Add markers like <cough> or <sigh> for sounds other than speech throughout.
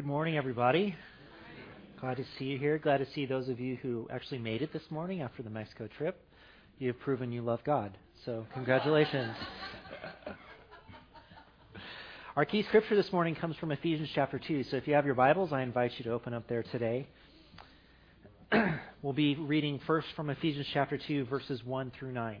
Good morning, everybody. Glad to see you here. Glad to see those of you who actually made it this morning after the Mexico trip. You have proven you love God. So, congratulations. <laughs> Our key scripture this morning comes from Ephesians chapter 2. So, if you have your Bibles, I invite you to open up there today. <clears throat> we'll be reading first from Ephesians chapter 2, verses 1 through 9.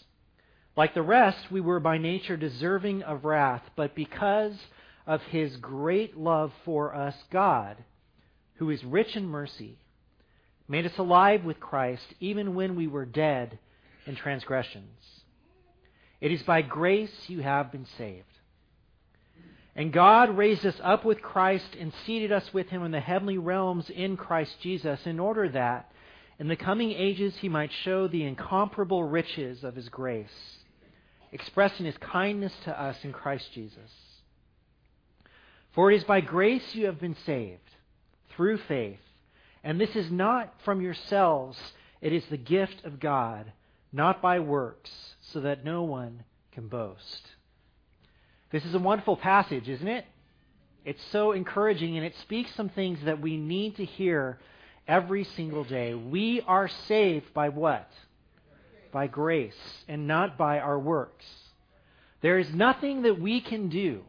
Like the rest, we were by nature deserving of wrath, but because of his great love for us, God, who is rich in mercy, made us alive with Christ even when we were dead in transgressions. It is by grace you have been saved. And God raised us up with Christ and seated us with him in the heavenly realms in Christ Jesus, in order that in the coming ages he might show the incomparable riches of his grace expressing his kindness to us in Christ Jesus. For it is by grace you have been saved, through faith. And this is not from yourselves, it is the gift of God, not by works, so that no one can boast. This is a wonderful passage, isn't it? It's so encouraging, and it speaks some things that we need to hear every single day. We are saved by what? By grace and not by our works. There is nothing that we can do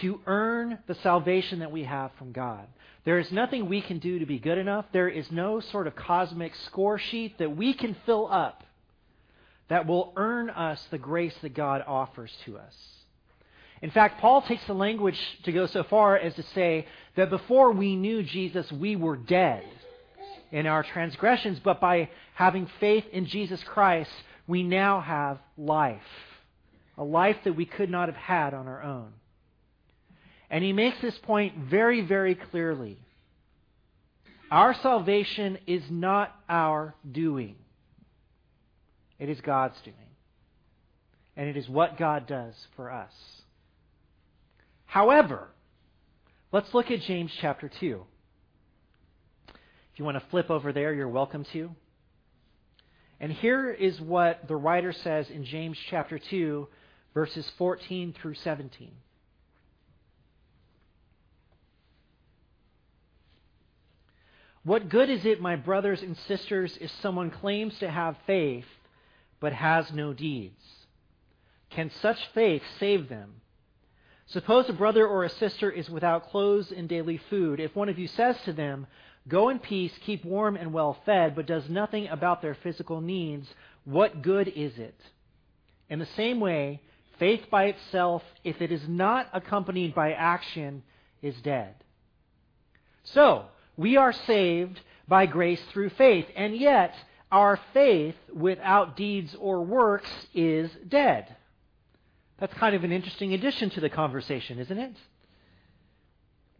to earn the salvation that we have from God. There is nothing we can do to be good enough. There is no sort of cosmic score sheet that we can fill up that will earn us the grace that God offers to us. In fact, Paul takes the language to go so far as to say that before we knew Jesus, we were dead in our transgressions, but by having faith in Jesus Christ, we now have life. A life that we could not have had on our own. And he makes this point very, very clearly. Our salvation is not our doing, it is God's doing. And it is what God does for us. However, let's look at James chapter 2. If you want to flip over there, you're welcome to. And here is what the writer says in James chapter 2, verses 14 through 17. What good is it, my brothers and sisters, if someone claims to have faith but has no deeds? Can such faith save them? Suppose a brother or a sister is without clothes and daily food. If one of you says to them, Go in peace, keep warm and well fed, but does nothing about their physical needs, what good is it? In the same way, faith by itself, if it is not accompanied by action, is dead. So, we are saved by grace through faith, and yet our faith without deeds or works is dead. That's kind of an interesting addition to the conversation, isn't it?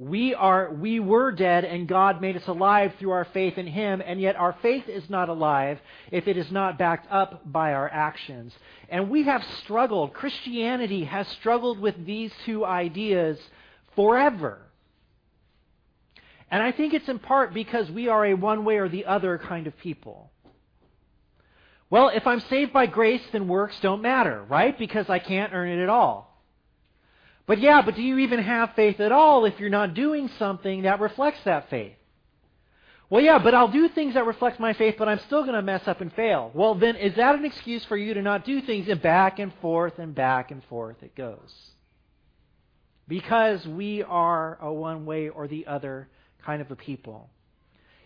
We are we were dead and God made us alive through our faith in him and yet our faith is not alive if it is not backed up by our actions. And we have struggled Christianity has struggled with these two ideas forever. And I think it's in part because we are a one way or the other kind of people. Well, if I'm saved by grace, then works don't matter, right? Because I can't earn it at all. But yeah, but do you even have faith at all if you're not doing something that reflects that faith? Well, yeah, but I'll do things that reflect my faith, but I'm still going to mess up and fail. Well, then is that an excuse for you to not do things? And back and forth and back and forth it goes. Because we are a one way or the other kind of a people.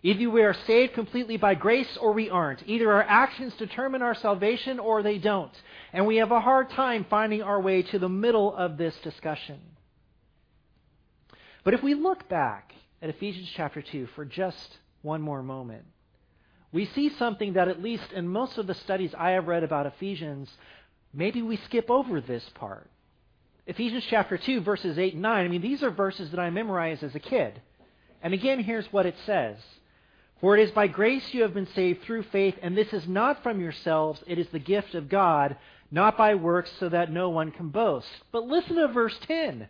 Either we are saved completely by grace or we aren't. Either our actions determine our salvation or they don't. And we have a hard time finding our way to the middle of this discussion. But if we look back at Ephesians chapter 2 for just one more moment, we see something that, at least in most of the studies I have read about Ephesians, maybe we skip over this part. Ephesians chapter 2, verses 8 and 9, I mean, these are verses that I memorized as a kid. And again, here's what it says For it is by grace you have been saved through faith, and this is not from yourselves, it is the gift of God, not by works, so that no one can boast. But listen to verse 10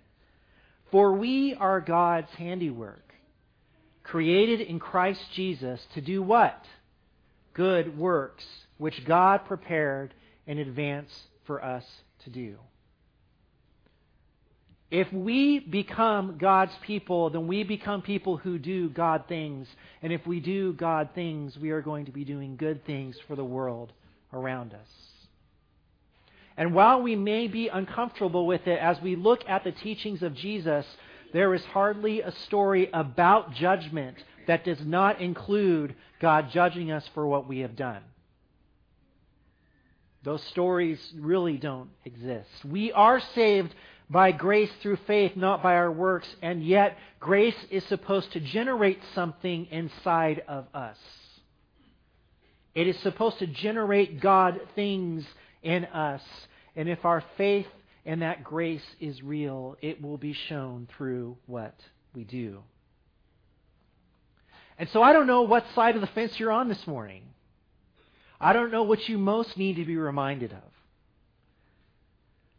For we are God's handiwork, created in Christ Jesus to do what? Good works, which God prepared in advance for us to do. If we become God's people, then we become people who do God things. And if we do God things, we are going to be doing good things for the world around us. And while we may be uncomfortable with it, as we look at the teachings of Jesus, there is hardly a story about judgment that does not include God judging us for what we have done. Those stories really don't exist. We are saved by grace through faith, not by our works, and yet grace is supposed to generate something inside of us. It is supposed to generate God things in us. And if our faith and that grace is real, it will be shown through what we do. And so I don't know what side of the fence you're on this morning. I don't know what you most need to be reminded of.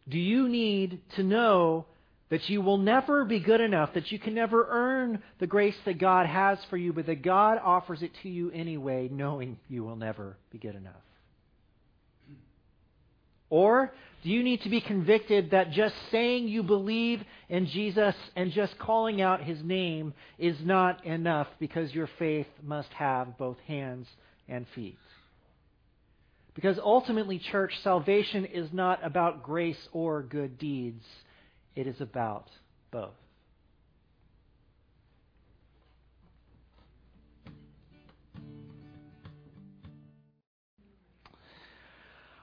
Do you need to know that you will never be good enough, that you can never earn the grace that God has for you, but that God offers it to you anyway, knowing you will never be good enough? Or do you need to be convicted that just saying you believe in Jesus and just calling out his name is not enough because your faith must have both hands and feet? Because ultimately, church, salvation is not about grace or good deeds, it is about both.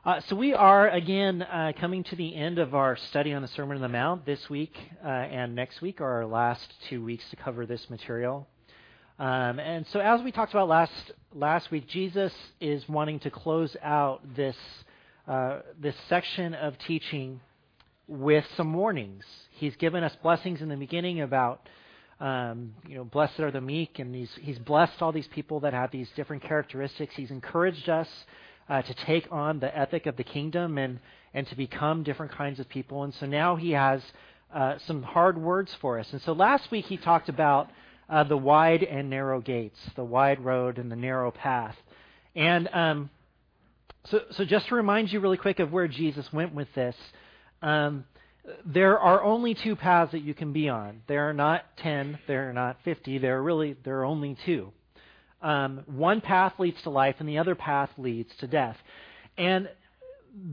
Uh, so we are again uh, coming to the end of our study on the Sermon on the Mount. This week uh, and next week are our last two weeks to cover this material. Um, and so, as we talked about last last week, Jesus is wanting to close out this uh, this section of teaching with some warnings. He's given us blessings in the beginning about um, you know blessed are the meek, and he's he's blessed all these people that have these different characteristics. He's encouraged us uh, to take on the ethic of the kingdom and and to become different kinds of people. And so now he has uh, some hard words for us. And so last week he talked about uh, the wide and narrow gates, the wide road and the narrow path. And um, so, so, just to remind you really quick of where Jesus went with this, um, there are only two paths that you can be on. There are not ten, there are not fifty. There are really there are only two. Um, one path leads to life, and the other path leads to death. And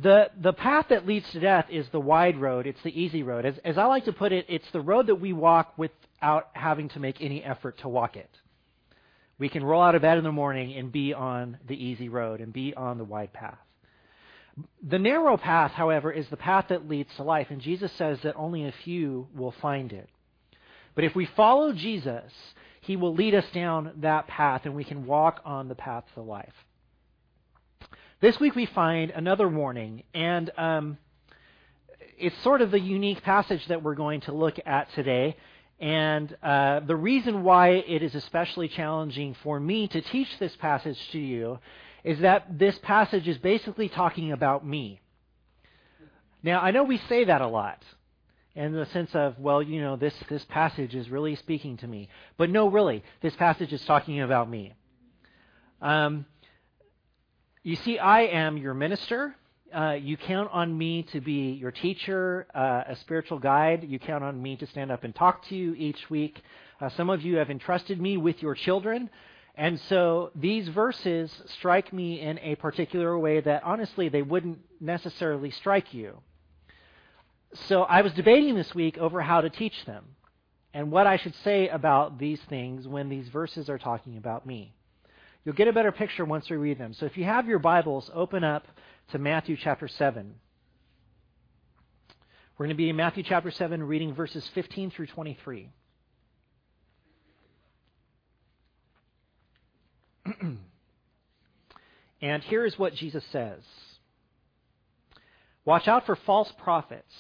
the the path that leads to death is the wide road. It's the easy road. As, as I like to put it, it's the road that we walk without having to make any effort to walk it. We can roll out of bed in the morning and be on the easy road and be on the wide path. The narrow path, however, is the path that leads to life, and Jesus says that only a few will find it. But if we follow Jesus, he will lead us down that path, and we can walk on the path to life. This week we find another warning, and um, it's sort of the unique passage that we're going to look at today. And uh, the reason why it is especially challenging for me to teach this passage to you is that this passage is basically talking about me. Now, I know we say that a lot in the sense of, well, you know, this, this passage is really speaking to me. But no, really, this passage is talking about me. Um, you see, I am your minister. Uh, you count on me to be your teacher, uh, a spiritual guide. You count on me to stand up and talk to you each week. Uh, some of you have entrusted me with your children. And so these verses strike me in a particular way that honestly they wouldn't necessarily strike you. So I was debating this week over how to teach them and what I should say about these things when these verses are talking about me. You'll get a better picture once we read them. So if you have your Bibles, open up to Matthew chapter 7. We're going to be in Matthew chapter 7, reading verses 15 through 23. <clears throat> and here is what Jesus says Watch out for false prophets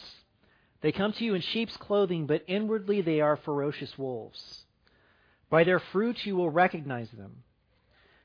They come to you in sheep's clothing, but inwardly they are ferocious wolves. By their fruit you will recognize them.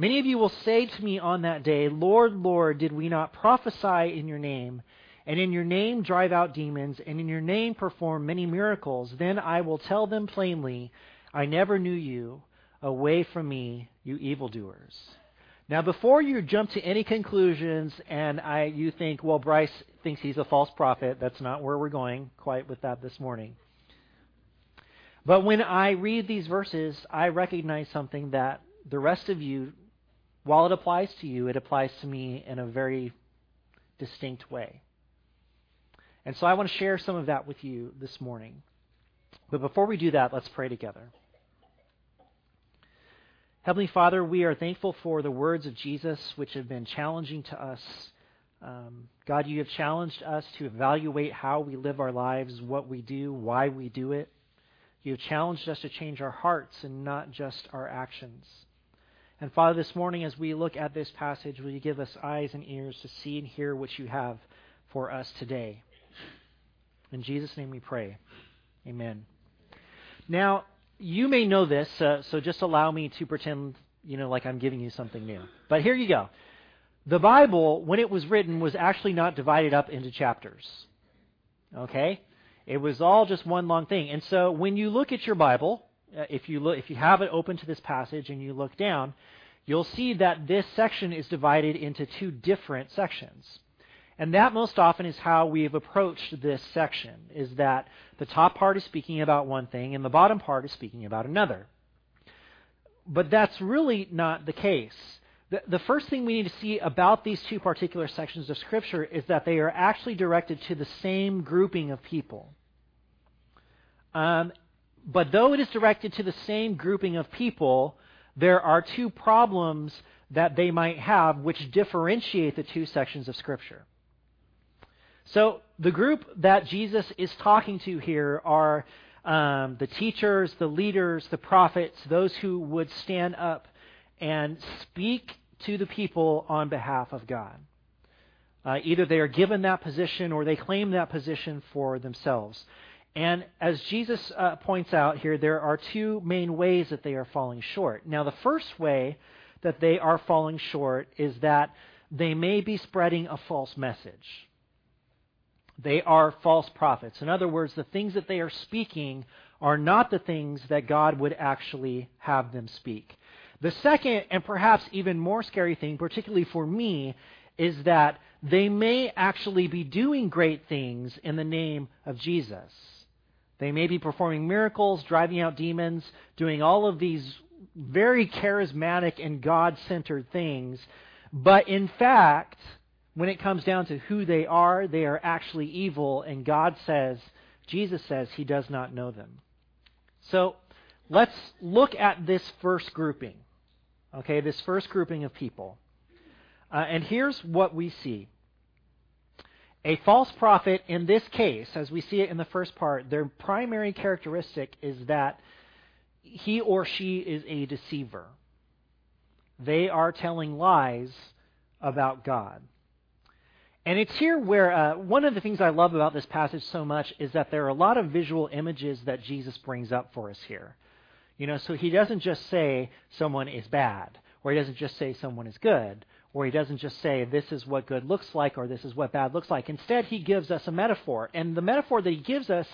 Many of you will say to me on that day, Lord, Lord, did we not prophesy in your name, and in your name drive out demons, and in your name perform many miracles? Then I will tell them plainly, I never knew you. Away from me, you evildoers. Now, before you jump to any conclusions and I, you think, well, Bryce thinks he's a false prophet, that's not where we're going quite with that this morning. But when I read these verses, I recognize something that the rest of you, while it applies to you, it applies to me in a very distinct way. And so I want to share some of that with you this morning. But before we do that, let's pray together. Heavenly Father, we are thankful for the words of Jesus, which have been challenging to us. Um, God, you have challenged us to evaluate how we live our lives, what we do, why we do it. You have challenged us to change our hearts and not just our actions. And Father, this morning as we look at this passage, will you give us eyes and ears to see and hear what you have for us today? In Jesus' name we pray. Amen. Now, you may know this, uh, so just allow me to pretend, you know, like I'm giving you something new. But here you go. The Bible, when it was written, was actually not divided up into chapters. Okay? It was all just one long thing. And so when you look at your Bible, if you look, if you have it open to this passage and you look down, you'll see that this section is divided into two different sections. And that most often is how we've approached this section, is that the top part is speaking about one thing and the bottom part is speaking about another. But that's really not the case. The, the first thing we need to see about these two particular sections of Scripture is that they are actually directed to the same grouping of people. Um, but though it is directed to the same grouping of people, there are two problems that they might have which differentiate the two sections of Scripture. So the group that Jesus is talking to here are um, the teachers, the leaders, the prophets, those who would stand up and speak to the people on behalf of God. Uh, either they are given that position or they claim that position for themselves. And as Jesus uh, points out here, there are two main ways that they are falling short. Now, the first way that they are falling short is that they may be spreading a false message. They are false prophets. In other words, the things that they are speaking are not the things that God would actually have them speak. The second, and perhaps even more scary thing, particularly for me, is that they may actually be doing great things in the name of Jesus. They may be performing miracles, driving out demons, doing all of these very charismatic and God centered things. But in fact, when it comes down to who they are, they are actually evil, and God says, Jesus says, he does not know them. So let's look at this first grouping. Okay, this first grouping of people. Uh, and here's what we see. A false prophet, in this case, as we see it in the first part, their primary characteristic is that he or she is a deceiver. They are telling lies about God. And it's here where uh, one of the things I love about this passage so much is that there are a lot of visual images that Jesus brings up for us here. You know, so he doesn't just say someone is bad, or he doesn't just say someone is good, or he doesn't just say this is what good looks like, or this is what bad looks like. Instead, he gives us a metaphor. And the metaphor that he gives us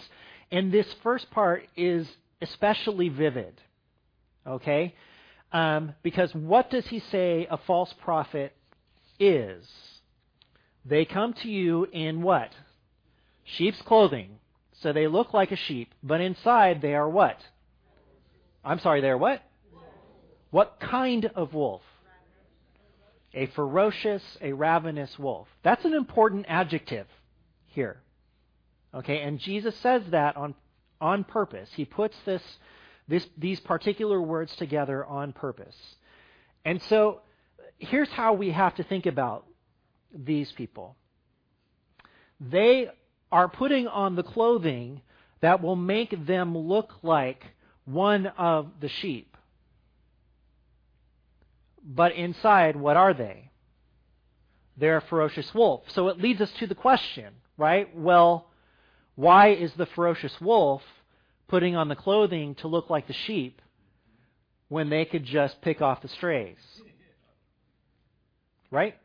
in this first part is especially vivid. Okay? Um, because what does he say a false prophet is? They come to you in what? Sheep's clothing. So they look like a sheep, but inside they are what? I'm sorry, they are what? What kind of wolf? A ferocious, a ravenous wolf. That's an important adjective here. Okay, and Jesus says that on on purpose. He puts this, this these particular words together on purpose. And so here's how we have to think about these people. They are putting on the clothing that will make them look like one of the sheep. But inside, what are they? They're a ferocious wolf. So it leads us to the question, right? Well, why is the ferocious wolf putting on the clothing to look like the sheep when they could just pick off the strays? Right?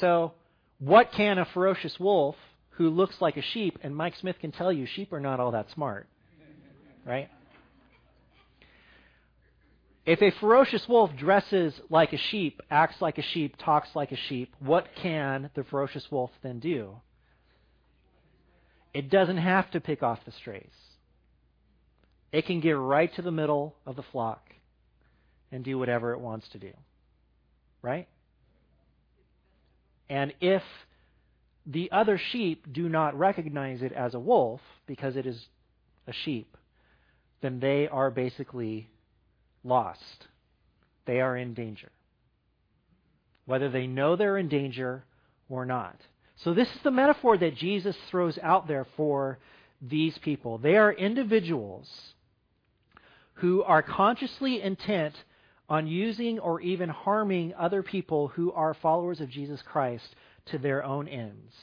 So, what can a ferocious wolf who looks like a sheep, and Mike Smith can tell you sheep are not all that smart, right? If a ferocious wolf dresses like a sheep, acts like a sheep, talks like a sheep, what can the ferocious wolf then do? It doesn't have to pick off the strays. It can get right to the middle of the flock and do whatever it wants to do. Right? And if the other sheep do not recognize it as a wolf because it is a sheep, then they are basically lost. They are in danger. Whether they know they're in danger or not. So, this is the metaphor that Jesus throws out there for these people. They are individuals who are consciously intent on using or even harming other people who are followers of Jesus Christ to their own ends.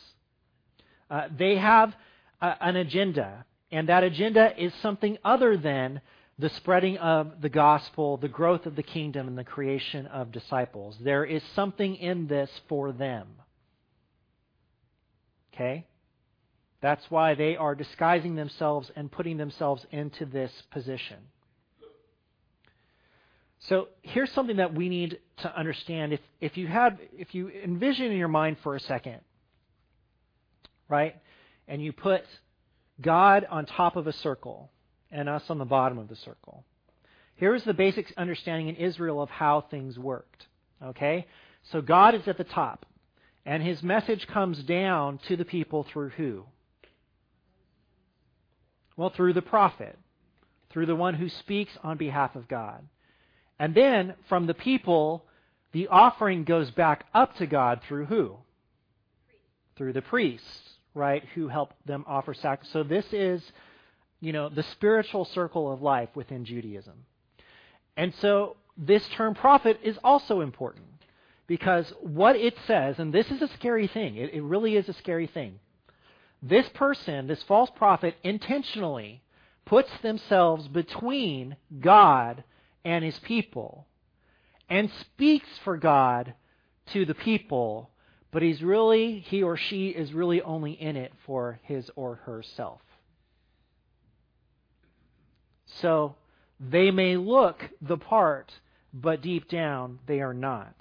Uh, they have an agenda, and that agenda is something other than the spreading of the gospel, the growth of the kingdom, and the creation of disciples. There is something in this for them. Okay? That's why they are disguising themselves and putting themselves into this position. So here's something that we need to understand. If, if you have, if you envision in your mind for a second, right, and you put God on top of a circle and us on the bottom of the circle. Here's the basic understanding in Israel of how things worked. Okay? So God is at the top. And his message comes down to the people through who? Well, through the prophet, through the one who speaks on behalf of God. And then from the people, the offering goes back up to God through who? Through the priests, right, who help them offer sacrifice. So this is, you know, the spiritual circle of life within Judaism. And so this term prophet is also important. Because what it says, and this is a scary thing, it, it really is a scary thing. This person, this false prophet, intentionally puts themselves between God and his people and speaks for God to the people, but he's really, he or she is really only in it for his or herself. So they may look the part, but deep down they are not.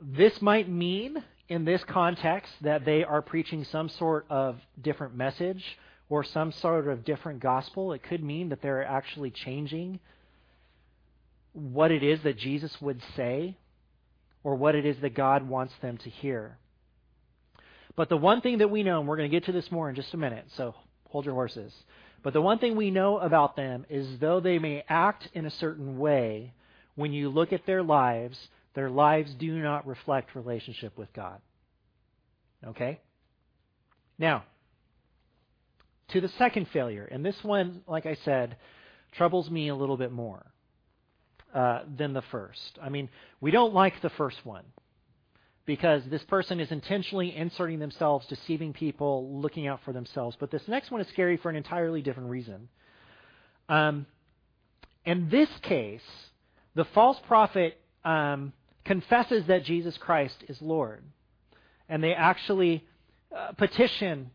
This might mean, in this context, that they are preaching some sort of different message or some sort of different gospel. It could mean that they're actually changing what it is that Jesus would say or what it is that God wants them to hear. But the one thing that we know, and we're going to get to this more in just a minute, so hold your horses. But the one thing we know about them is though they may act in a certain way, when you look at their lives, their lives do not reflect relationship with God. Okay? Now, to the second failure, and this one, like I said, troubles me a little bit more uh, than the first. I mean, we don't like the first one because this person is intentionally inserting themselves, deceiving people, looking out for themselves. But this next one is scary for an entirely different reason. Um, in this case, the false prophet um, confesses that Jesus Christ is Lord. And they actually uh, petition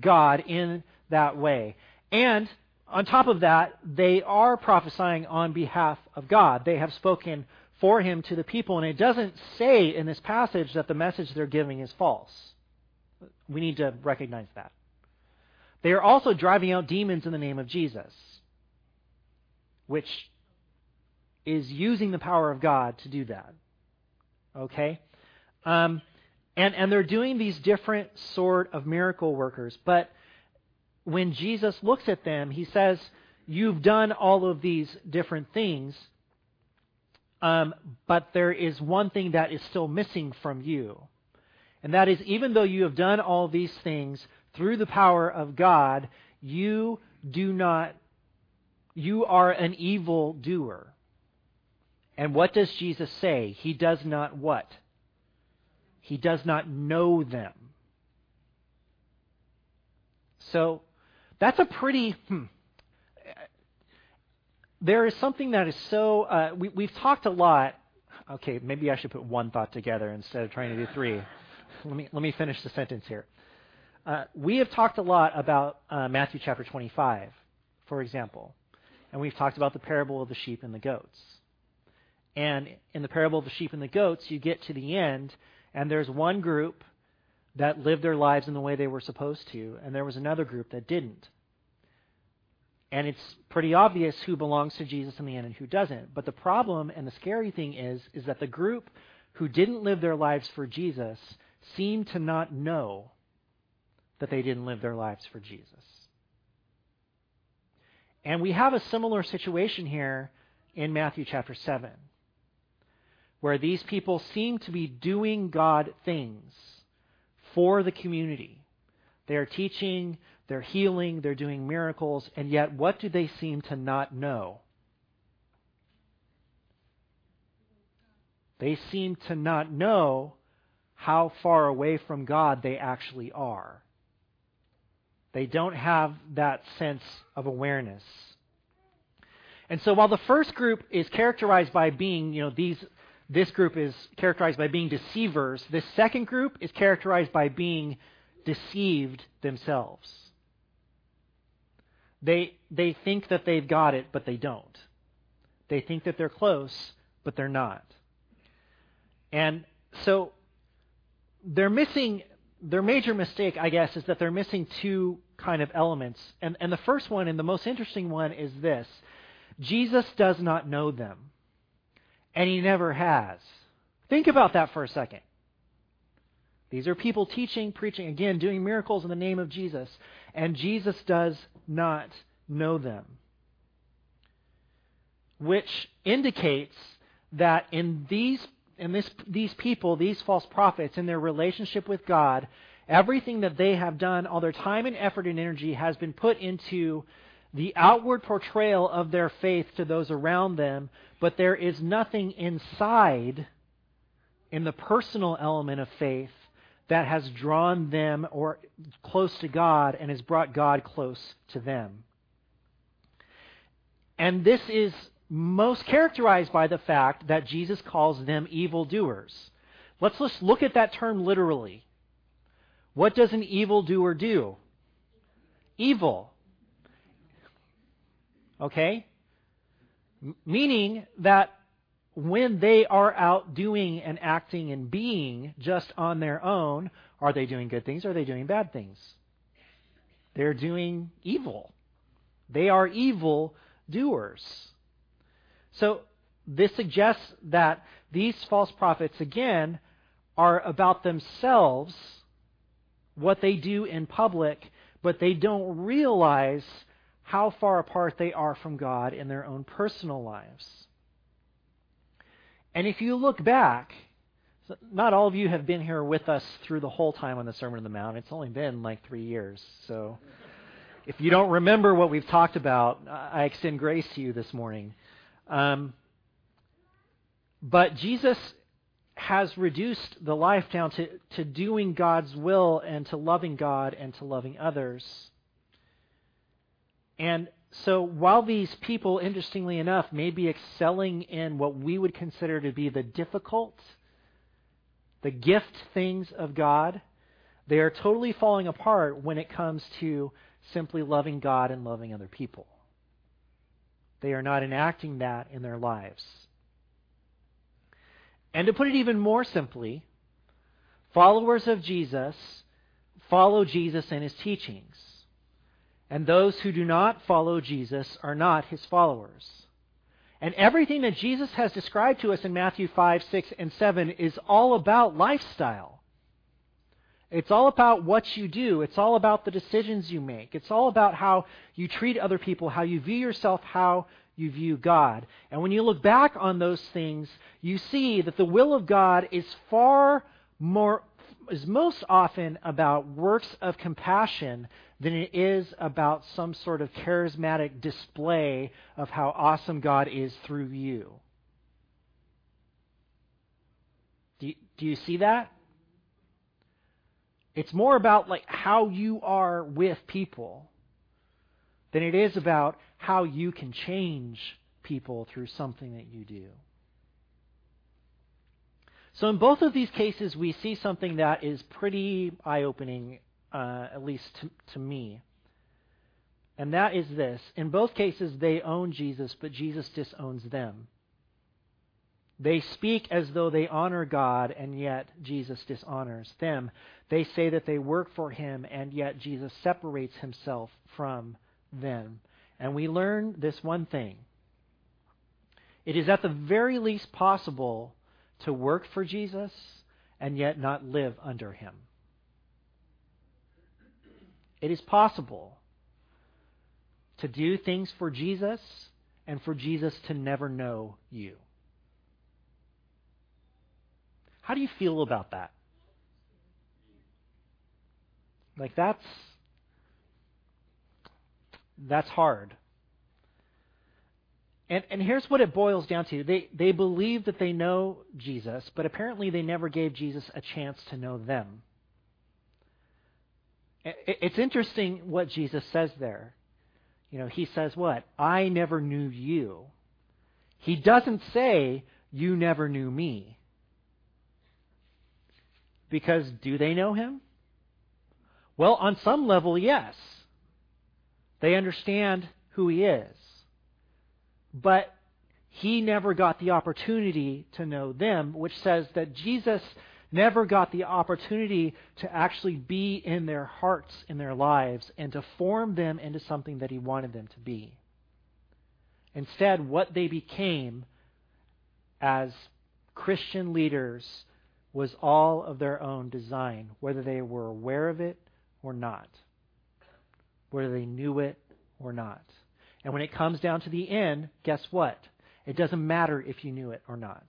God in that way. And on top of that, they are prophesying on behalf of God. They have spoken for him to the people. And it doesn't say in this passage that the message they're giving is false. We need to recognize that. They are also driving out demons in the name of Jesus, which is using the power of God to do that. Okay? Um, And, and they're doing these different sort of miracle workers. But when Jesus looks at them, he says, You've done all of these different things, um, but there is one thing that is still missing from you. And that is, even though you have done all these things through the power of God, you do not, you are an evil doer. And what does Jesus say? He does not what? He does not know them. So that's a pretty. Hmm, there is something that is so. Uh, we, we've talked a lot. Okay, maybe I should put one thought together instead of trying to do three. let me let me finish the sentence here. Uh, we have talked a lot about uh, Matthew chapter 25, for example, and we've talked about the parable of the sheep and the goats. And in the parable of the sheep and the goats, you get to the end, and there's one group that lived their lives in the way they were supposed to, and there was another group that didn't. And it's pretty obvious who belongs to Jesus in the end and who doesn't. But the problem and the scary thing is, is that the group who didn't live their lives for Jesus seem to not know that they didn't live their lives for Jesus. And we have a similar situation here in Matthew chapter 7 where these people seem to be doing God things for the community. They are teaching, they're healing, they're doing miracles, and yet what do they seem to not know? They seem to not know how far away from God they actually are. They don't have that sense of awareness. And so while the first group is characterized by being, you know, these this group is characterized by being deceivers. This second group is characterized by being deceived themselves. They, they think that they've got it, but they don't. They think that they're close, but they're not. And so they're missing their major mistake, I guess, is that they're missing two kind of elements. And, and the first one, and the most interesting one, is this Jesus does not know them and he never has. Think about that for a second. These are people teaching, preaching, again, doing miracles in the name of Jesus, and Jesus does not know them. Which indicates that in these in this, these people, these false prophets, in their relationship with God, everything that they have done, all their time and effort and energy has been put into the outward portrayal of their faith to those around them, but there is nothing inside in the personal element of faith that has drawn them or close to God and has brought God close to them. And this is most characterized by the fact that Jesus calls them evildoers. Let's just look at that term literally. What does an evildoer do? Evil. Okay? M- meaning that when they are out doing and acting and being just on their own, are they doing good things or are they doing bad things? They're doing evil. They are evil doers. So this suggests that these false prophets, again, are about themselves, what they do in public, but they don't realize how far apart they are from God in their own personal lives. And if you look back, not all of you have been here with us through the whole time on the Sermon on the Mount. It's only been like three years. So if you don't remember what we've talked about, I extend grace to you this morning. Um, but Jesus has reduced the life down to, to doing God's will and to loving God and to loving others. And so while these people, interestingly enough, may be excelling in what we would consider to be the difficult, the gift things of God, they are totally falling apart when it comes to simply loving God and loving other people. They are not enacting that in their lives. And to put it even more simply, followers of Jesus follow Jesus and his teachings and those who do not follow Jesus are not his followers. And everything that Jesus has described to us in Matthew 5, 6, and 7 is all about lifestyle. It's all about what you do. It's all about the decisions you make. It's all about how you treat other people, how you view yourself, how you view God. And when you look back on those things, you see that the will of God is far more is most often about works of compassion than it is about some sort of charismatic display of how awesome God is through you. Do you, do you see that? It's more about like how you are with people than it is about how you can change people through something that you do. So in both of these cases, we see something that is pretty eye-opening, uh, at least to, to me. And that is this. In both cases, they own Jesus, but Jesus disowns them. They speak as though they honor God, and yet Jesus dishonors them. They say that they work for him, and yet Jesus separates himself from them. And we learn this one thing it is at the very least possible to work for Jesus and yet not live under him. It is possible to do things for Jesus and for Jesus to never know you. How do you feel about that? Like that's that's hard. And, and here's what it boils down to. They, they believe that they know Jesus, but apparently they never gave Jesus a chance to know them. It's interesting what Jesus says there. You know, he says what? I never knew you. He doesn't say, you never knew me. Because do they know him? Well, on some level, yes. They understand who he is. But he never got the opportunity to know them, which says that Jesus never got the opportunity to actually be in their hearts, in their lives, and to form them into something that he wanted them to be. Instead, what they became as Christian leaders was all of their own design, whether they were aware of it or not, whether they knew it or not. And when it comes down to the end, guess what? It doesn't matter if you knew it or not.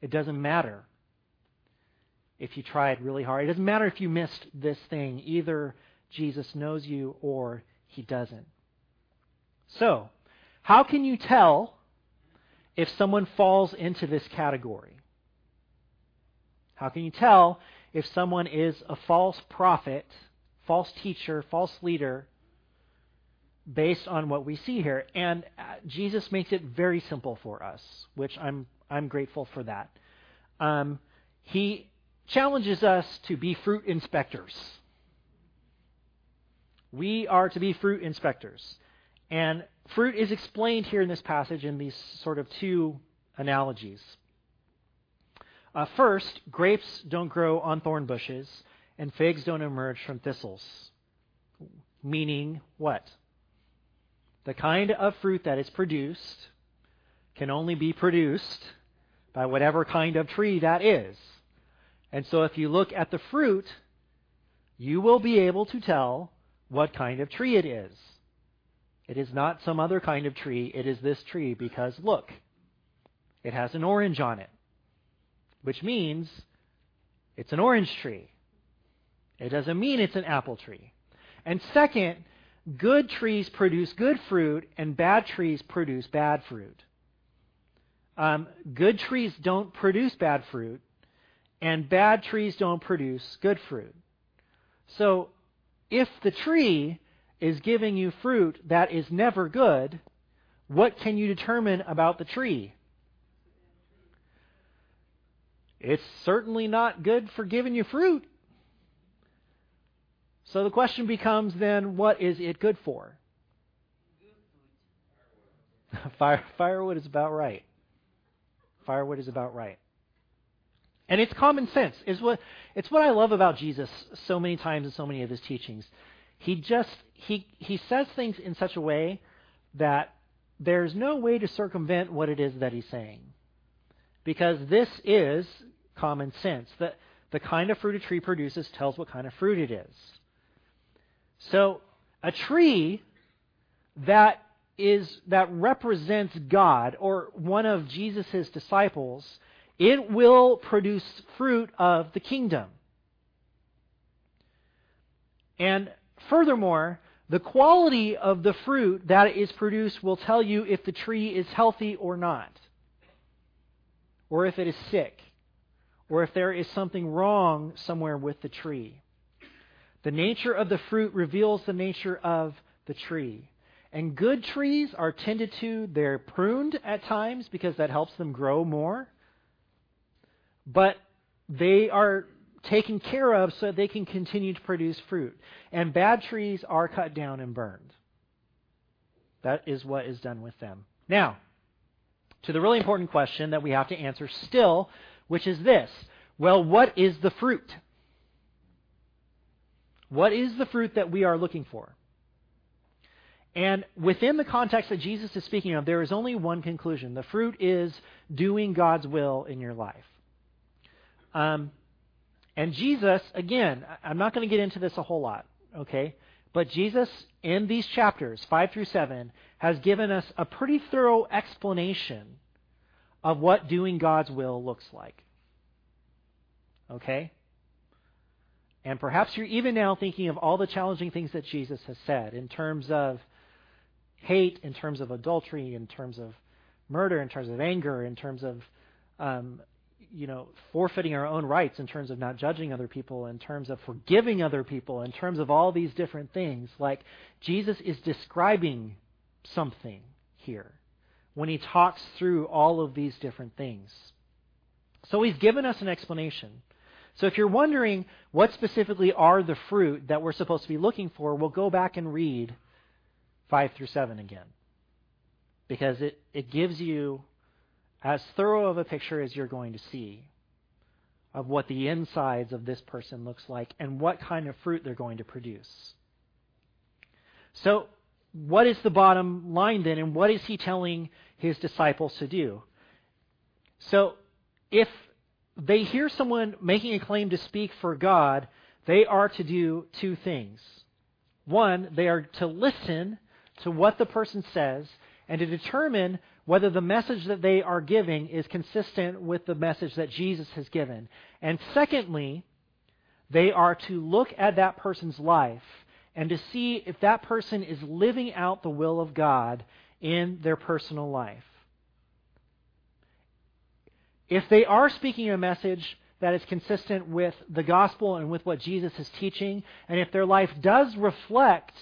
It doesn't matter if you tried really hard. It doesn't matter if you missed this thing. Either Jesus knows you or he doesn't. So, how can you tell if someone falls into this category? How can you tell if someone is a false prophet, false teacher, false leader, based on what we see here. And uh, Jesus makes it very simple for us, which I'm I'm grateful for that. Um, he challenges us to be fruit inspectors. We are to be fruit inspectors. And fruit is explained here in this passage in these sort of two analogies. Uh, first, grapes don't grow on thorn bushes, and figs don't emerge from thistles. Meaning what? The kind of fruit that is produced can only be produced by whatever kind of tree that is. And so if you look at the fruit, you will be able to tell what kind of tree it is. It is not some other kind of tree, it is this tree because look, it has an orange on it, which means it's an orange tree. It doesn't mean it's an apple tree. And second, good trees produce good fruit, and bad trees produce bad fruit. Um, good trees don't produce bad fruit, and bad trees don't produce good fruit. So, if the tree is giving you fruit that is never good, what can you determine about the tree? It's certainly not good for giving you fruit. So the question becomes then, what is it good for? <laughs> Fire, firewood is about right. Firewood is about right. And it's common sense. It's what, it's what I love about Jesus so many times in so many of his teachings. He just, he, he says things in such a way that there's no way to circumvent what it is that he's saying. Because this is common sense. The, The kind of fruit a tree produces tells what kind of fruit it is. So, a tree that is that represents God or one of Jesus' disciples, it will produce fruit of the kingdom. And furthermore, the quality of the fruit that is produced will tell you if the tree is healthy or not, or if it is sick, or if there is something wrong somewhere with the tree. The nature of the fruit reveals the nature of the tree. And good trees are tended to, they're pruned at times because that helps them grow more. But they are taken care of so they can continue to produce fruit. And bad trees are cut down and burned. That is what is done with them. Now, to the really important question that we have to answer still, which is this well, what is the fruit? What is the fruit that we are looking for? And within the context that Jesus is speaking of, there is only one conclusion. The fruit is doing God's will in your life. Um, and Jesus, again, I'm not going to get into this a whole lot, okay? But Jesus, in these chapters, 5 through 7, has given us a pretty thorough explanation of what doing God's will looks like. Okay? And perhaps you're even now thinking of all the challenging things that Jesus has said in terms of hate, in terms of adultery, in terms of murder, in terms of anger, in terms of um, you know, forfeiting our own rights in terms of not judging other people, in terms of forgiving other people, in terms of all these different things. Like Jesus is describing something here when he talks through all of these different things. So he's given us an explanation. So if you're wondering what specifically are the fruit that we're supposed to be looking for, we'll go back and read 5 through 7 again. Because it, it gives you as thorough of a picture as you're going to see of what the insides of this person looks like and what kind of fruit they're going to produce. So, what is the bottom line then, and what is he telling his disciples to do? So, if they hear someone making a claim to speak for God, they are to do two things. One, they are to listen to what the person says and to determine whether the message that they are giving is consistent with the message that Jesus has given. And secondly, they are to look at that person's life and to see if that person is living out the will of God in their personal life. If they are speaking a message that is consistent with the gospel and with what Jesus is teaching, and if their life does reflect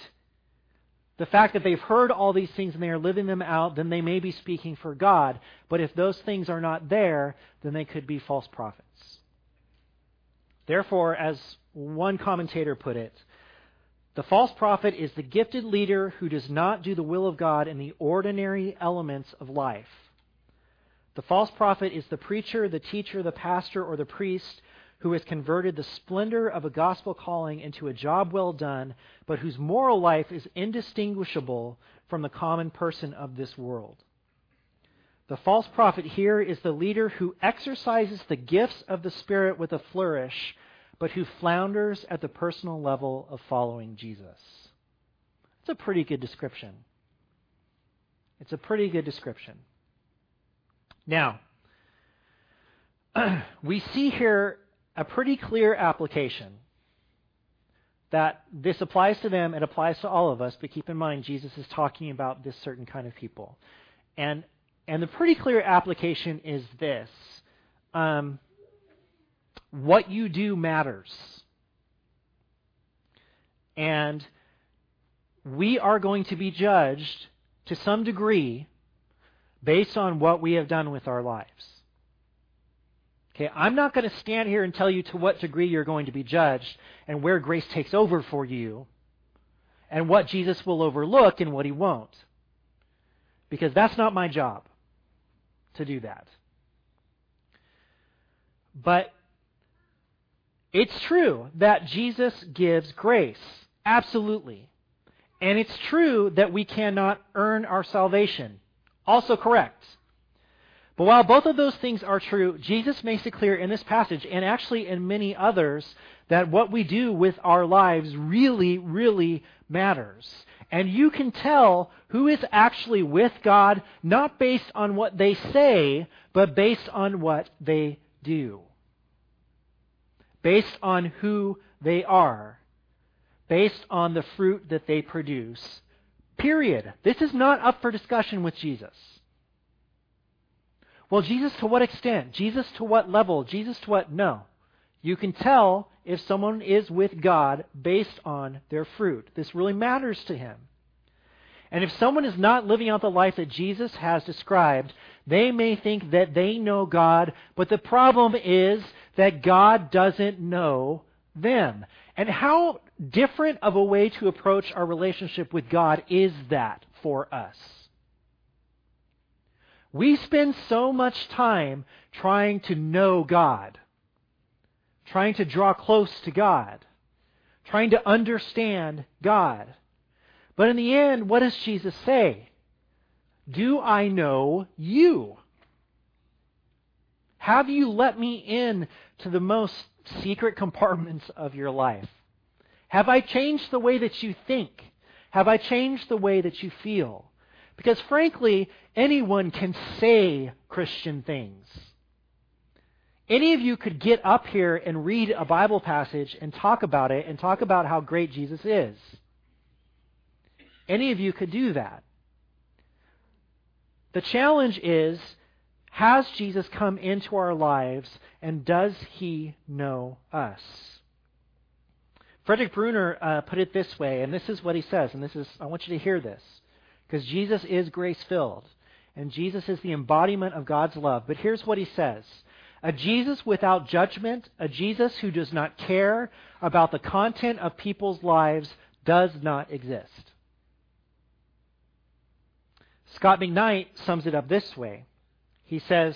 the fact that they've heard all these things and they are living them out, then they may be speaking for God. But if those things are not there, then they could be false prophets. Therefore, as one commentator put it, the false prophet is the gifted leader who does not do the will of God in the ordinary elements of life. The false prophet is the preacher, the teacher, the pastor, or the priest who has converted the splendor of a gospel calling into a job well done, but whose moral life is indistinguishable from the common person of this world. The false prophet here is the leader who exercises the gifts of the Spirit with a flourish, but who flounders at the personal level of following Jesus. It's a pretty good description. It's a pretty good description. Now, <clears throat> we see here a pretty clear application that this applies to them, it applies to all of us, but keep in mind Jesus is talking about this certain kind of people. And and the pretty clear application is this. Um, what you do matters. And we are going to be judged to some degree based on what we have done with our lives. Okay, I'm not going to stand here and tell you to what degree you're going to be judged and where grace takes over for you and what Jesus will overlook and what he won't. Because that's not my job to do that. But it's true that Jesus gives grace. Absolutely. And it's true that we cannot earn our salvation. Also correct. But while both of those things are true, Jesus makes it clear in this passage, and actually in many others, that what we do with our lives really, really matters. And you can tell who is actually with God, not based on what they say, but based on what they do. Based on who they are. Based on the fruit that they produce. Period. This is not up for discussion with Jesus. Well, Jesus to what extent? Jesus to what level? Jesus to what? No. You can tell if someone is with God based on their fruit. This really matters to him. And if someone is not living out the life that Jesus has described, they may think that they know God, but the problem is that God doesn't know them. And how different of a way to approach our relationship with God is that for us? We spend so much time trying to know God, trying to draw close to God, trying to understand God. But in the end, what does Jesus say? Do I know you? Have you let me in to the most secret compartments of your life? Have I changed the way that you think? Have I changed the way that you feel? Because frankly, anyone can say Christian things. Any of you could get up here and read a Bible passage and talk about it and talk about how great Jesus is. Any of you could do that. The challenge is has Jesus come into our lives and does he know us? Frederick Bruner uh, put it this way, and this is what he says, and this is I want you to hear this. Because Jesus is grace filled, and Jesus is the embodiment of God's love. But here's what he says a Jesus without judgment, a Jesus who does not care about the content of people's lives, does not exist. Scot McKnight sums it up this way. He says,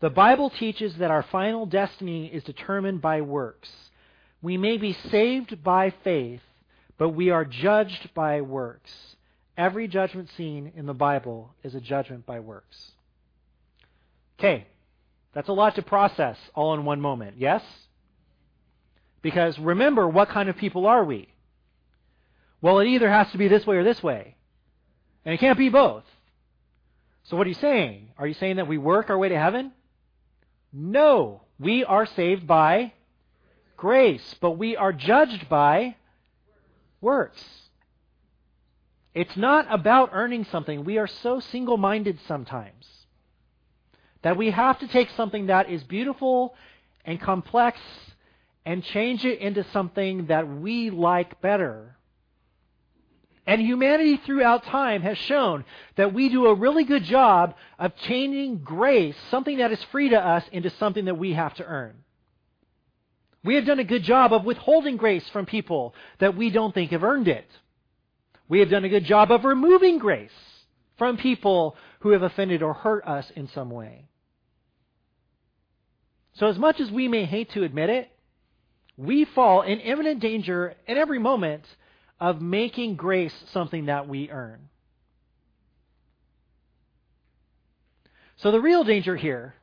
The Bible teaches that our final destiny is determined by works. We may be saved by faith, but we are judged by works. Every judgment scene in the Bible is a judgment by works. Okay, that's a lot to process all in one moment, yes? Because remember, what kind of people are we? Well, it either has to be this way or this way. And it can't be both. So what are you saying? Are you saying that we work our way to heaven? No. We are saved by grace, but we are judged by works. It's not about earning something. We are so single minded sometimes that we have to take something that is beautiful and complex and change it into something that we like better. And humanity throughout time has shown that we do a really good job of changing grace, something that is free to us, into something that we have to earn. We have done a good job of withholding grace from people that we don't think have earned it. We have done a good job of removing grace from people who have offended or hurt us in some way. So, as much as we may hate to admit it, we fall in imminent danger at every moment of making grace something that we earn. So, the real danger here,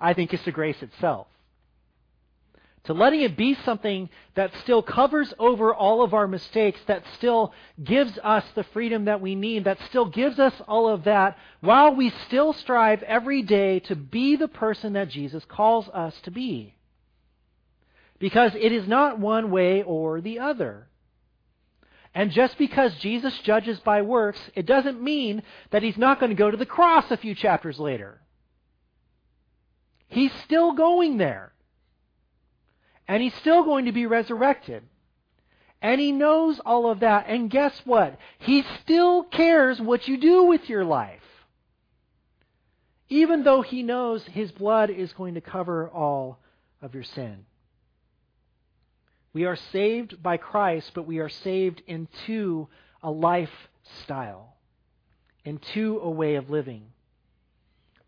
I think, is to grace itself to letting it be something that still covers over all of our mistakes, that still gives us the freedom that we need, that still gives us all of that, while we still strive every day to be the person that Jesus calls us to be. Because it is not one way or the other. And just because Jesus judges by works, it doesn't mean that he's not going to go to the cross a few chapters later. He's still going there. And he's still going to be resurrected. And he knows all of that. And guess what? He still cares what you do with your life. Even though he knows his blood is going to cover all of your sin. We are saved by Christ, but we are saved into a lifestyle, into a way of living.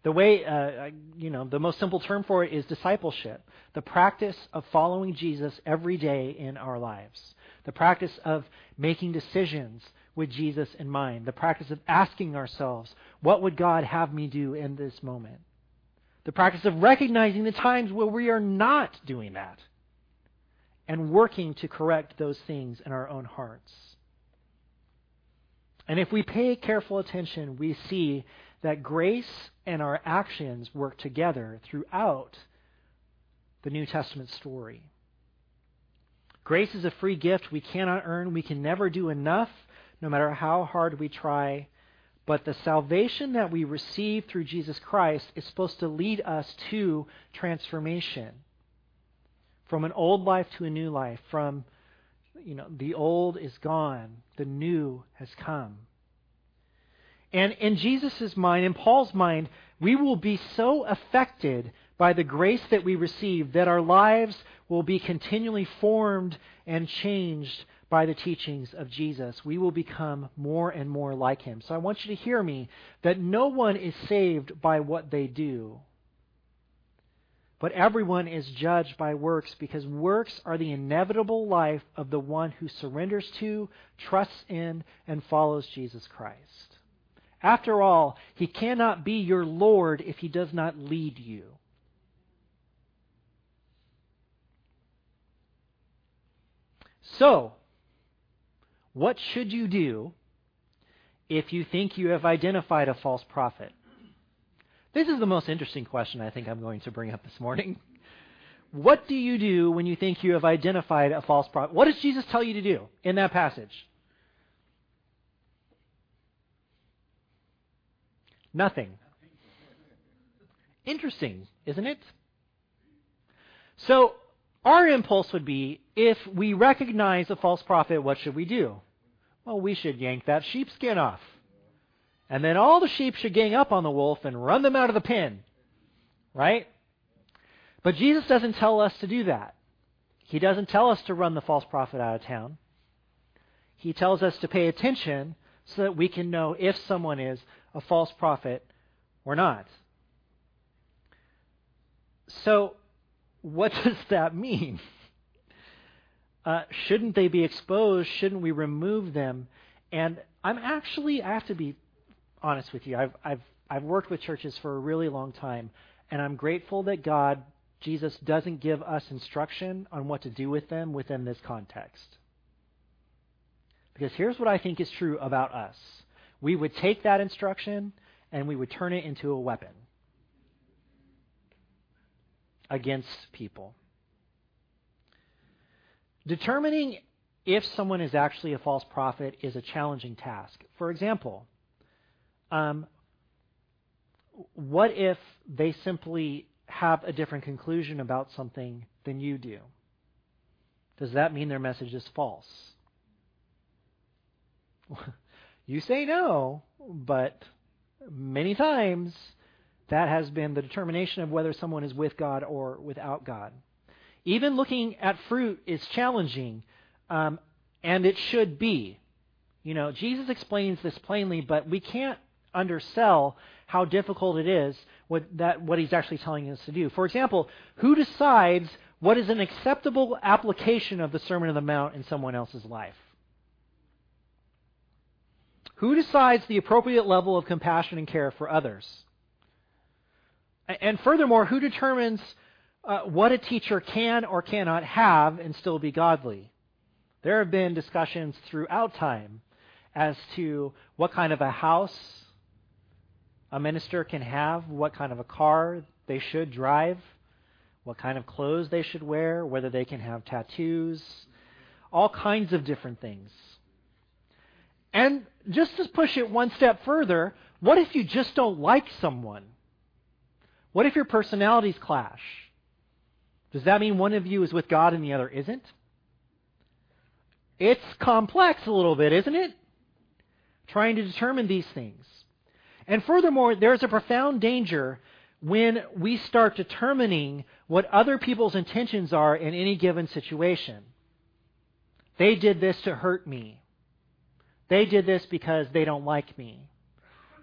The way, uh, you know, the most simple term for it is discipleship. The practice of following Jesus every day in our lives. The practice of making decisions with Jesus in mind. The practice of asking ourselves, what would God have me do in this moment? The practice of recognizing the times where we are not doing that and working to correct those things in our own hearts. And if we pay careful attention, we see that grace and our actions work together throughout the New Testament story. Grace is a free gift we cannot earn. We can never do enough, no matter how hard we try. But the salvation that we receive through Jesus Christ is supposed to lead us to transformation from an old life to a new life, from you know, the old is gone, the new has come. And in Jesus' mind, in Paul's mind, we will be so affected by the grace that we receive that our lives will be continually formed and changed by the teachings of Jesus. We will become more and more like him. So I want you to hear me that no one is saved by what they do. But everyone is judged by works because works are the inevitable life of the one who surrenders to, trusts in, and follows Jesus Christ. After all, he cannot be your Lord if he does not lead you. So, what should you do if you think you have identified a false prophet? This is the most interesting question I think I'm going to bring up this morning. <laughs> What do you do when you think you have identified a false prophet? What does Jesus tell you to do in that passage? Nothing. Interesting, isn't it? So, our impulse would be if we recognize a false prophet, what should we do? Well, we should yank that sheepskin off. And then all the sheep should gang up on the wolf and run them out of the pen. Right? But Jesus doesn't tell us to do that. He doesn't tell us to run the false prophet out of town. He tells us to pay attention so that we can know if someone is a false prophet or not. So, what <laughs> does that mean? Uh, shouldn't they be exposed? Shouldn't we remove them? And I'm actually, I have to be honest with you. I've, I've, I've worked with churches for a really long time, and I'm grateful that God, Jesus, doesn't give us instruction on what to do with them within this context. Because here's what I think is true about us we would take that instruction and we would turn it into a weapon against people. Determining if someone is actually a false prophet is a challenging task. For example, um, what if they simply have a different conclusion about something than you do? Does that mean their message is false? <laughs> you say no, but many times that has been the determination of whether someone is with God or without God. Even looking at fruit is challenging, um, and it should be. You know, Jesus explains this plainly, but we can't undersell how difficult it is what, that, what he's actually telling us to do. For example, who decides what is an acceptable application of the Sermon on the Mount in someone else's life? Who decides the appropriate level of compassion and care for others? And furthermore, who determines uh, what a teacher can or cannot have and still be godly? There have been discussions throughout time as to what kind of a house a minister can have, what kind of a car they should drive, what kind of clothes they should wear, whether they can have tattoos, all kinds of different things. And just to push it one step further, what if you just don't like someone? What if your personalities clash? Does that mean one of you is with God and the other isn't? It's complex a little bit, isn't it? Trying to determine these things. And furthermore, there's a profound danger when we start determining what other people's intentions are in any given situation. They did this to hurt me. They did this because they don't like me.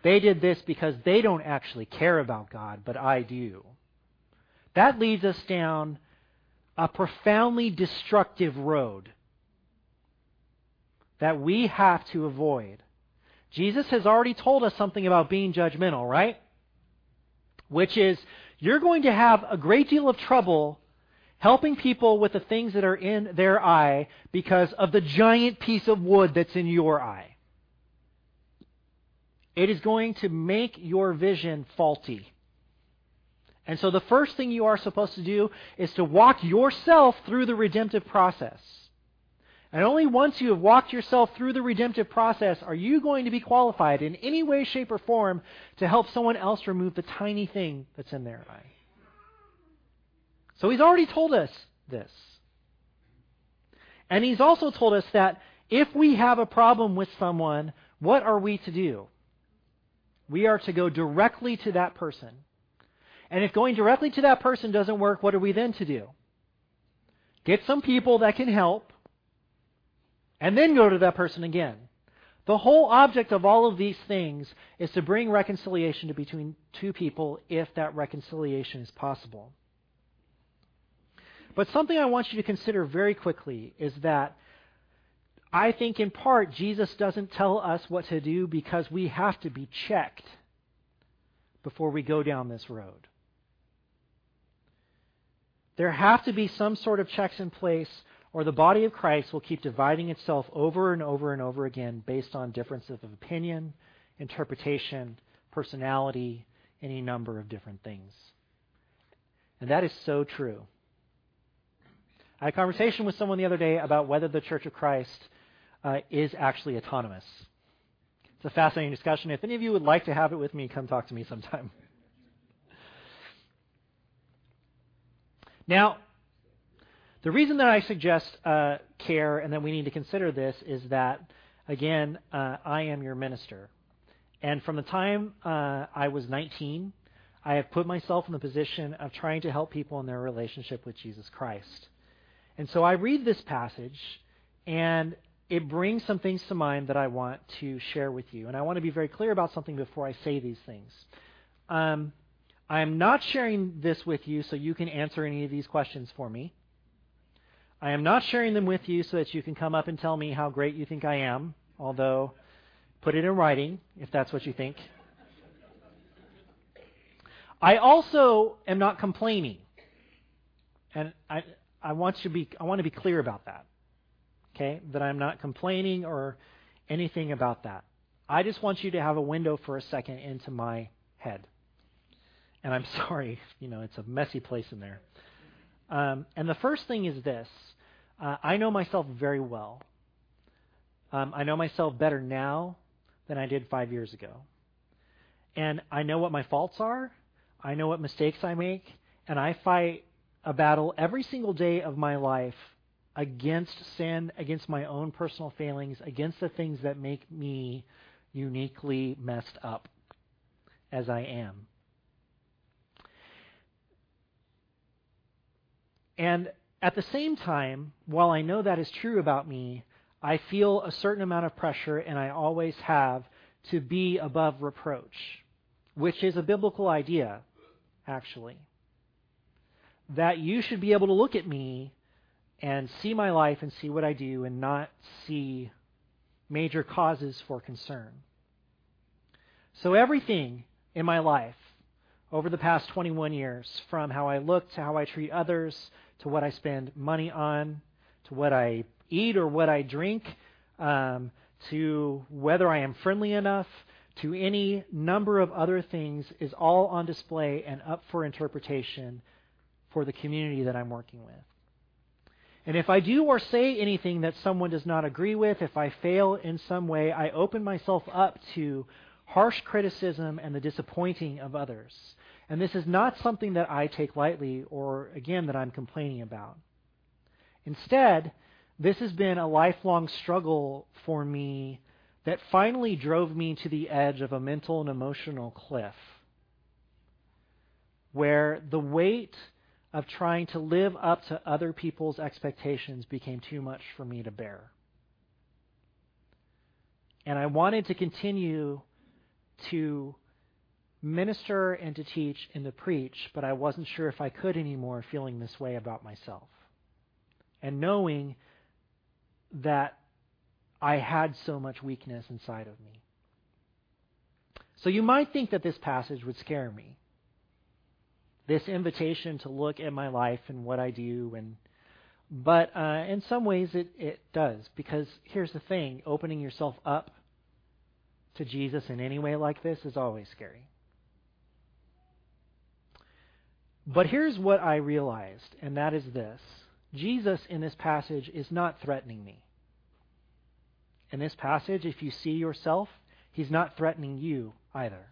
They did this because they don't actually care about God, but I do. That leads us down a profoundly destructive road that we have to avoid. Jesus has already told us something about being judgmental, right? Which is you're going to have a great deal of trouble helping people with the things that are in their eye because of the giant piece of wood that's in your eye. It is going to make your vision faulty. And so the first thing you are supposed to do is to walk yourself through the redemptive process. And only once you have walked yourself through the redemptive process are you going to be qualified in any way, shape, or form to help someone else remove the tiny thing that's in their eye. So he's already told us this. And he's also told us that if we have a problem with someone, what are we to do? We are to go directly to that person. And if going directly to that person doesn't work, what are we then to do? Get some people that can help, and then go to that person again. The whole object of all of these things is to bring reconciliation between two people if that reconciliation is possible. But something I want you to consider very quickly is that I think in part Jesus doesn't tell us what to do because we have to be checked before we go down this road. There have to be some sort of checks in place, or the body of Christ will keep dividing itself over and over and over again based on differences of opinion, interpretation, personality, any number of different things. And that is so true. I had a conversation with someone the other day about whether the Church of Christ uh, is actually autonomous. It's a fascinating discussion. If any of you would like to have it with me, come talk to me sometime. Now, the reason that I suggest uh, care and that we need to consider this is that, again, uh, I am your minister. And from the time uh, I was 19, I have put myself in the position of trying to help people in their relationship with Jesus Christ. And so I read this passage, and it brings some things to mind that I want to share with you. And I want to be very clear about something before I say these things. Um, I am not sharing this with you so you can answer any of these questions for me. I am not sharing them with you so that you can come up and tell me how great you think I am, although put it in writing if that's what you think. I also am not complaining. And I, I want to be I want to be clear about that. Okay? That I'm not complaining or anything about that. I just want you to have a window for a second into my head. And I'm <laughs> sorry, you know, it's a messy place in there. Um, and the first thing is this uh, I know myself very well. Um, I know myself better now than I did five years ago. And I know what my faults are, I know what mistakes I make, and I fight a battle every single day of my life against sin, against my own personal failings, against the things that make me uniquely messed up as I am. And at the same time, while I know that is true about me, I feel a certain amount of pressure, and I always have, to be above reproach, which is a biblical idea, actually that you should be able to look at me and see my life and see what I do and not see major causes for concern. So, everything in my life over the past 21 years, from how I look to how I treat others, to what I spend money on, to what I eat or what I drink, um, to whether I am friendly enough, to any number of other things, is all on display and up for interpretation for the community that I'm working with. And if I do or say anything that someone does not agree with, if I fail in some way, I open myself up to harsh criticism and the disappointing of others. And this is not something that I take lightly or, again, that I'm complaining about. Instead, this has been a lifelong struggle for me that finally drove me to the edge of a mental and emotional cliff where the weight of trying to live up to other people's expectations became too much for me to bear. And I wanted to continue to minister and to teach and to preach, but I wasn't sure if I could anymore feeling this way about myself. And knowing that I had so much weakness inside of me. So you might think that this passage would scare me. This invitation to look at my life and what I do and but uh, in some ways it, it does because here's the thing opening yourself up to Jesus in any way like this is always scary. But here's what I realized, and that is this Jesus in this passage is not threatening me. In this passage, if you see yourself, he's not threatening you either.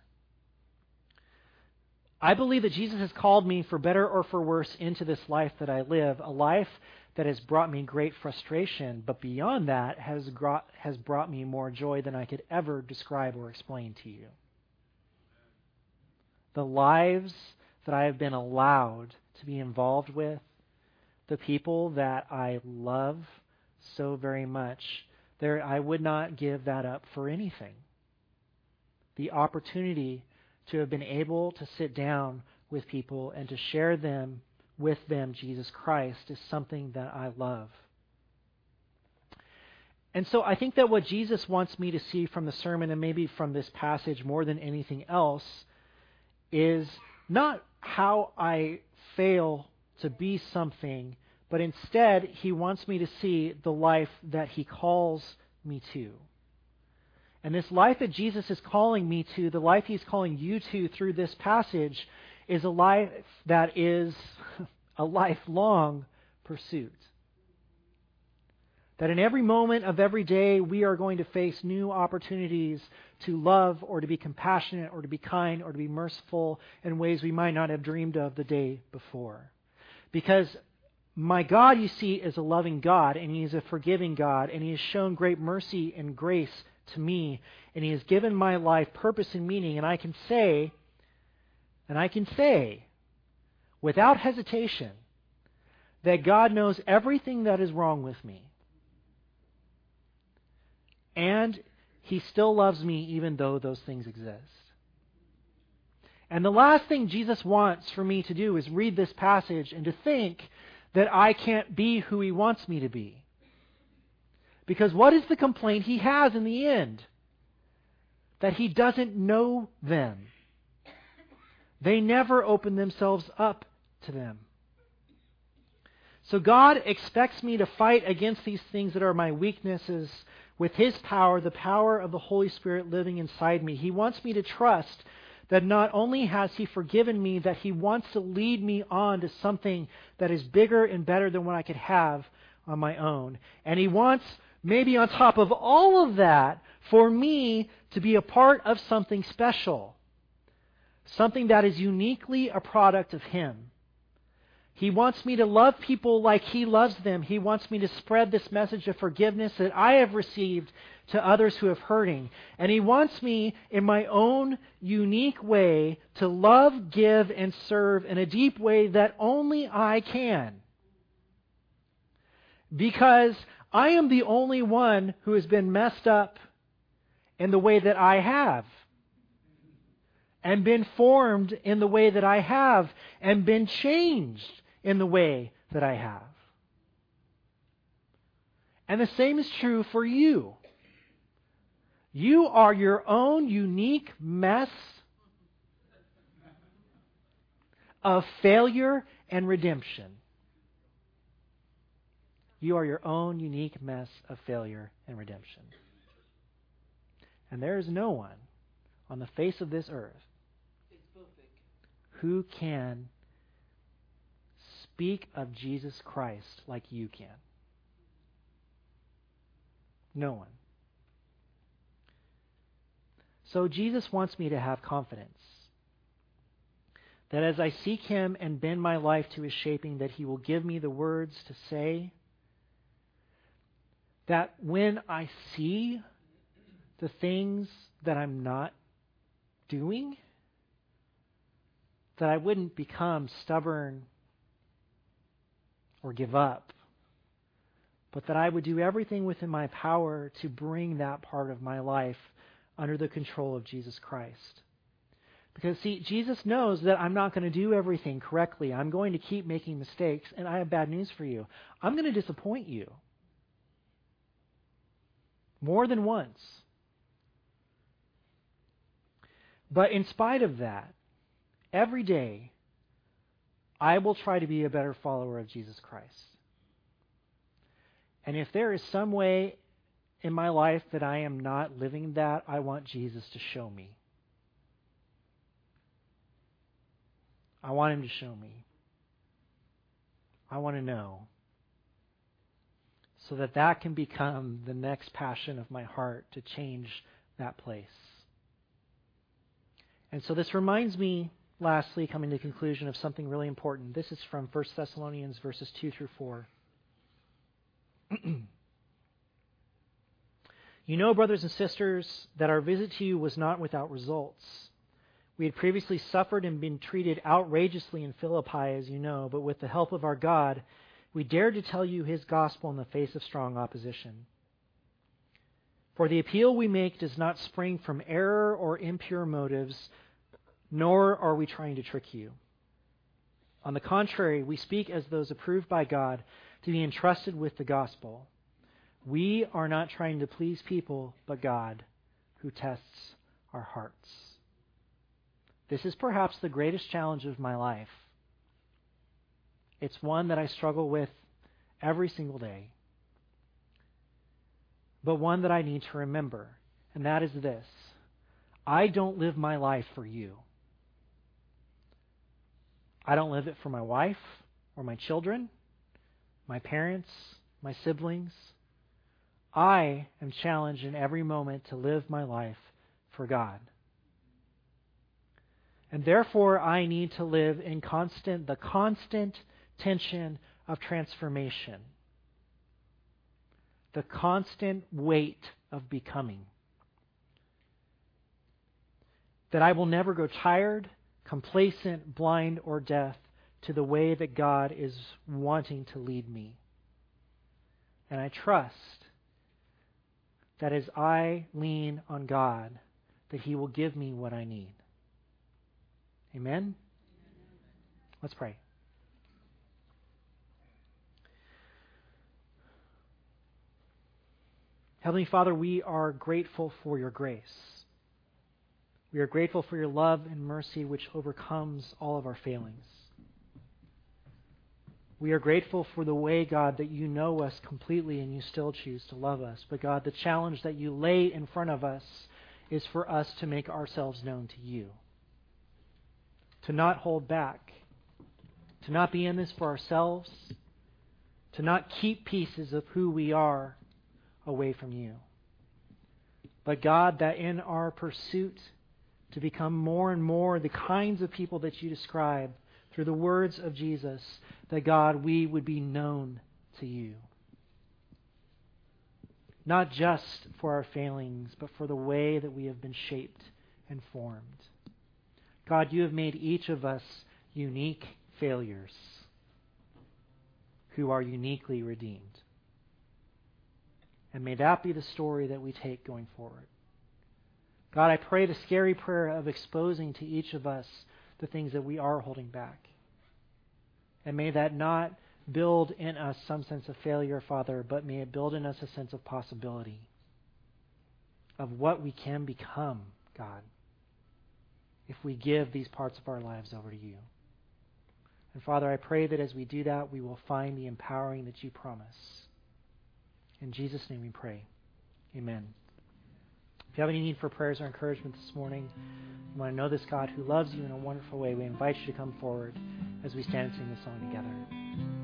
I believe that Jesus has called me for better or for worse into this life that I live, a life that has brought me great frustration, but beyond that has brought, has brought me more joy than I could ever describe or explain to you. The lives that I have been allowed to be involved with, the people that I love so very much, there I would not give that up for anything. The opportunity to have been able to sit down with people and to share them with them Jesus Christ is something that I love. And so I think that what Jesus wants me to see from the sermon and maybe from this passage more than anything else is not how I fail to be something, but instead he wants me to see the life that he calls me to. And this life that Jesus is calling me to, the life he's calling you to through this passage, is a life that is <laughs> a lifelong pursuit. That in every moment of every day, we are going to face new opportunities to love or to be compassionate or to be kind or to be merciful in ways we might not have dreamed of the day before. Because my God, you see, is a loving God, and He is a forgiving God, and He has shown great mercy and grace to me, and He has given my life purpose and meaning, and I can say, and I can say, without hesitation, that God knows everything that is wrong with me. And He still loves me even though those things exist. And the last thing Jesus wants for me to do is read this passage and to think that I can't be who He wants me to be. Because what is the complaint He has in the end? That He doesn't know them. They never open themselves up to them. So God expects me to fight against these things that are my weaknesses with His power, the power of the Holy Spirit living inside me. He wants me to trust that not only has He forgiven me, that He wants to lead me on to something that is bigger and better than what I could have on my own. And He wants, maybe on top of all of that, for me to be a part of something special. Something that is uniquely a product of Him. He wants me to love people like He loves them. He wants me to spread this message of forgiveness that I have received to others who have hurting. And He wants me, in my own unique way, to love, give, and serve in a deep way that only I can. Because I am the only one who has been messed up in the way that I have and been formed in the way that I have and been changed in the way that I have. And the same is true for you. You are your own unique mess of failure and redemption. You are your own unique mess of failure and redemption. And there is no one on the face of this earth who can speak of Jesus Christ like you can. No one. So Jesus wants me to have confidence that as I seek him and bend my life to his shaping that he will give me the words to say that when I see the things that I'm not doing that I wouldn't become stubborn or give up, but that I would do everything within my power to bring that part of my life under the control of Jesus Christ. Because, see, Jesus knows that I'm not going to do everything correctly. I'm going to keep making mistakes, and I have bad news for you. I'm going to disappoint you. More than once. But in spite of that, every day, I will try to be a better follower of Jesus Christ. And if there is some way in my life that I am not living that, I want Jesus to show me. I want him to show me. I want to know. So that that can become the next passion of my heart to change that place. And so this reminds me, lastly, coming to conclusion of something really important. This is from 1 Thessalonians verses 2 through 4. <clears throat> you know, brothers and sisters, that our visit to you was not without results. We had previously suffered and been treated outrageously in Philippi, as you know, but with the help of our God, we dared to tell you his gospel in the face of strong opposition. For the appeal we make does not spring from error or impure motives, nor are we trying to trick you. On the contrary, we speak as those approved by God to be entrusted with the gospel. We are not trying to please people, but God, who tests our hearts. This is perhaps the greatest challenge of my life. It's one that I struggle with every single day, but one that I need to remember, and that is this I don't live my life for you. I don't live it for my wife or my children, my parents, my siblings. I am challenged in every moment to live my life for God. And therefore, I need to live in constant, the constant tension of transformation, the constant weight of becoming. That I will never grow tired, complacent, blind, or deaf to the way that God is wanting to lead me. And I trust that as I lean on God, that He will give me what I need. Amen? Let's pray. Heavenly Father, we are grateful for your grace. We are grateful for your love and mercy which overcomes all of our failings. We are grateful for the way, God, that you know us completely and you still choose to love us. But, God, the challenge that you lay in front of us is for us to make ourselves known to you to not hold back, to not be in this for ourselves, to not keep pieces of who we are away from you. But God, that in our pursuit to become more and more the kinds of people that you describe through the words of Jesus, that God, we would be known to you. Not just for our failings, but for the way that we have been shaped and formed. God, you have made each of us unique failures who are uniquely redeemed. And may that be the story that we take going forward. God, I pray the scary prayer of exposing to each of us the things that we are holding back. And may that not build in us some sense of failure, Father, but may it build in us a sense of possibility of what we can become, God if we give these parts of our lives over to you. And Father, I pray that as we do that, we will find the empowering that you promise. In Jesus' name we pray. Amen. If you have any need for prayers or encouragement this morning, you want to know this God who loves you in a wonderful way, we invite you to come forward as we stand and sing this song together.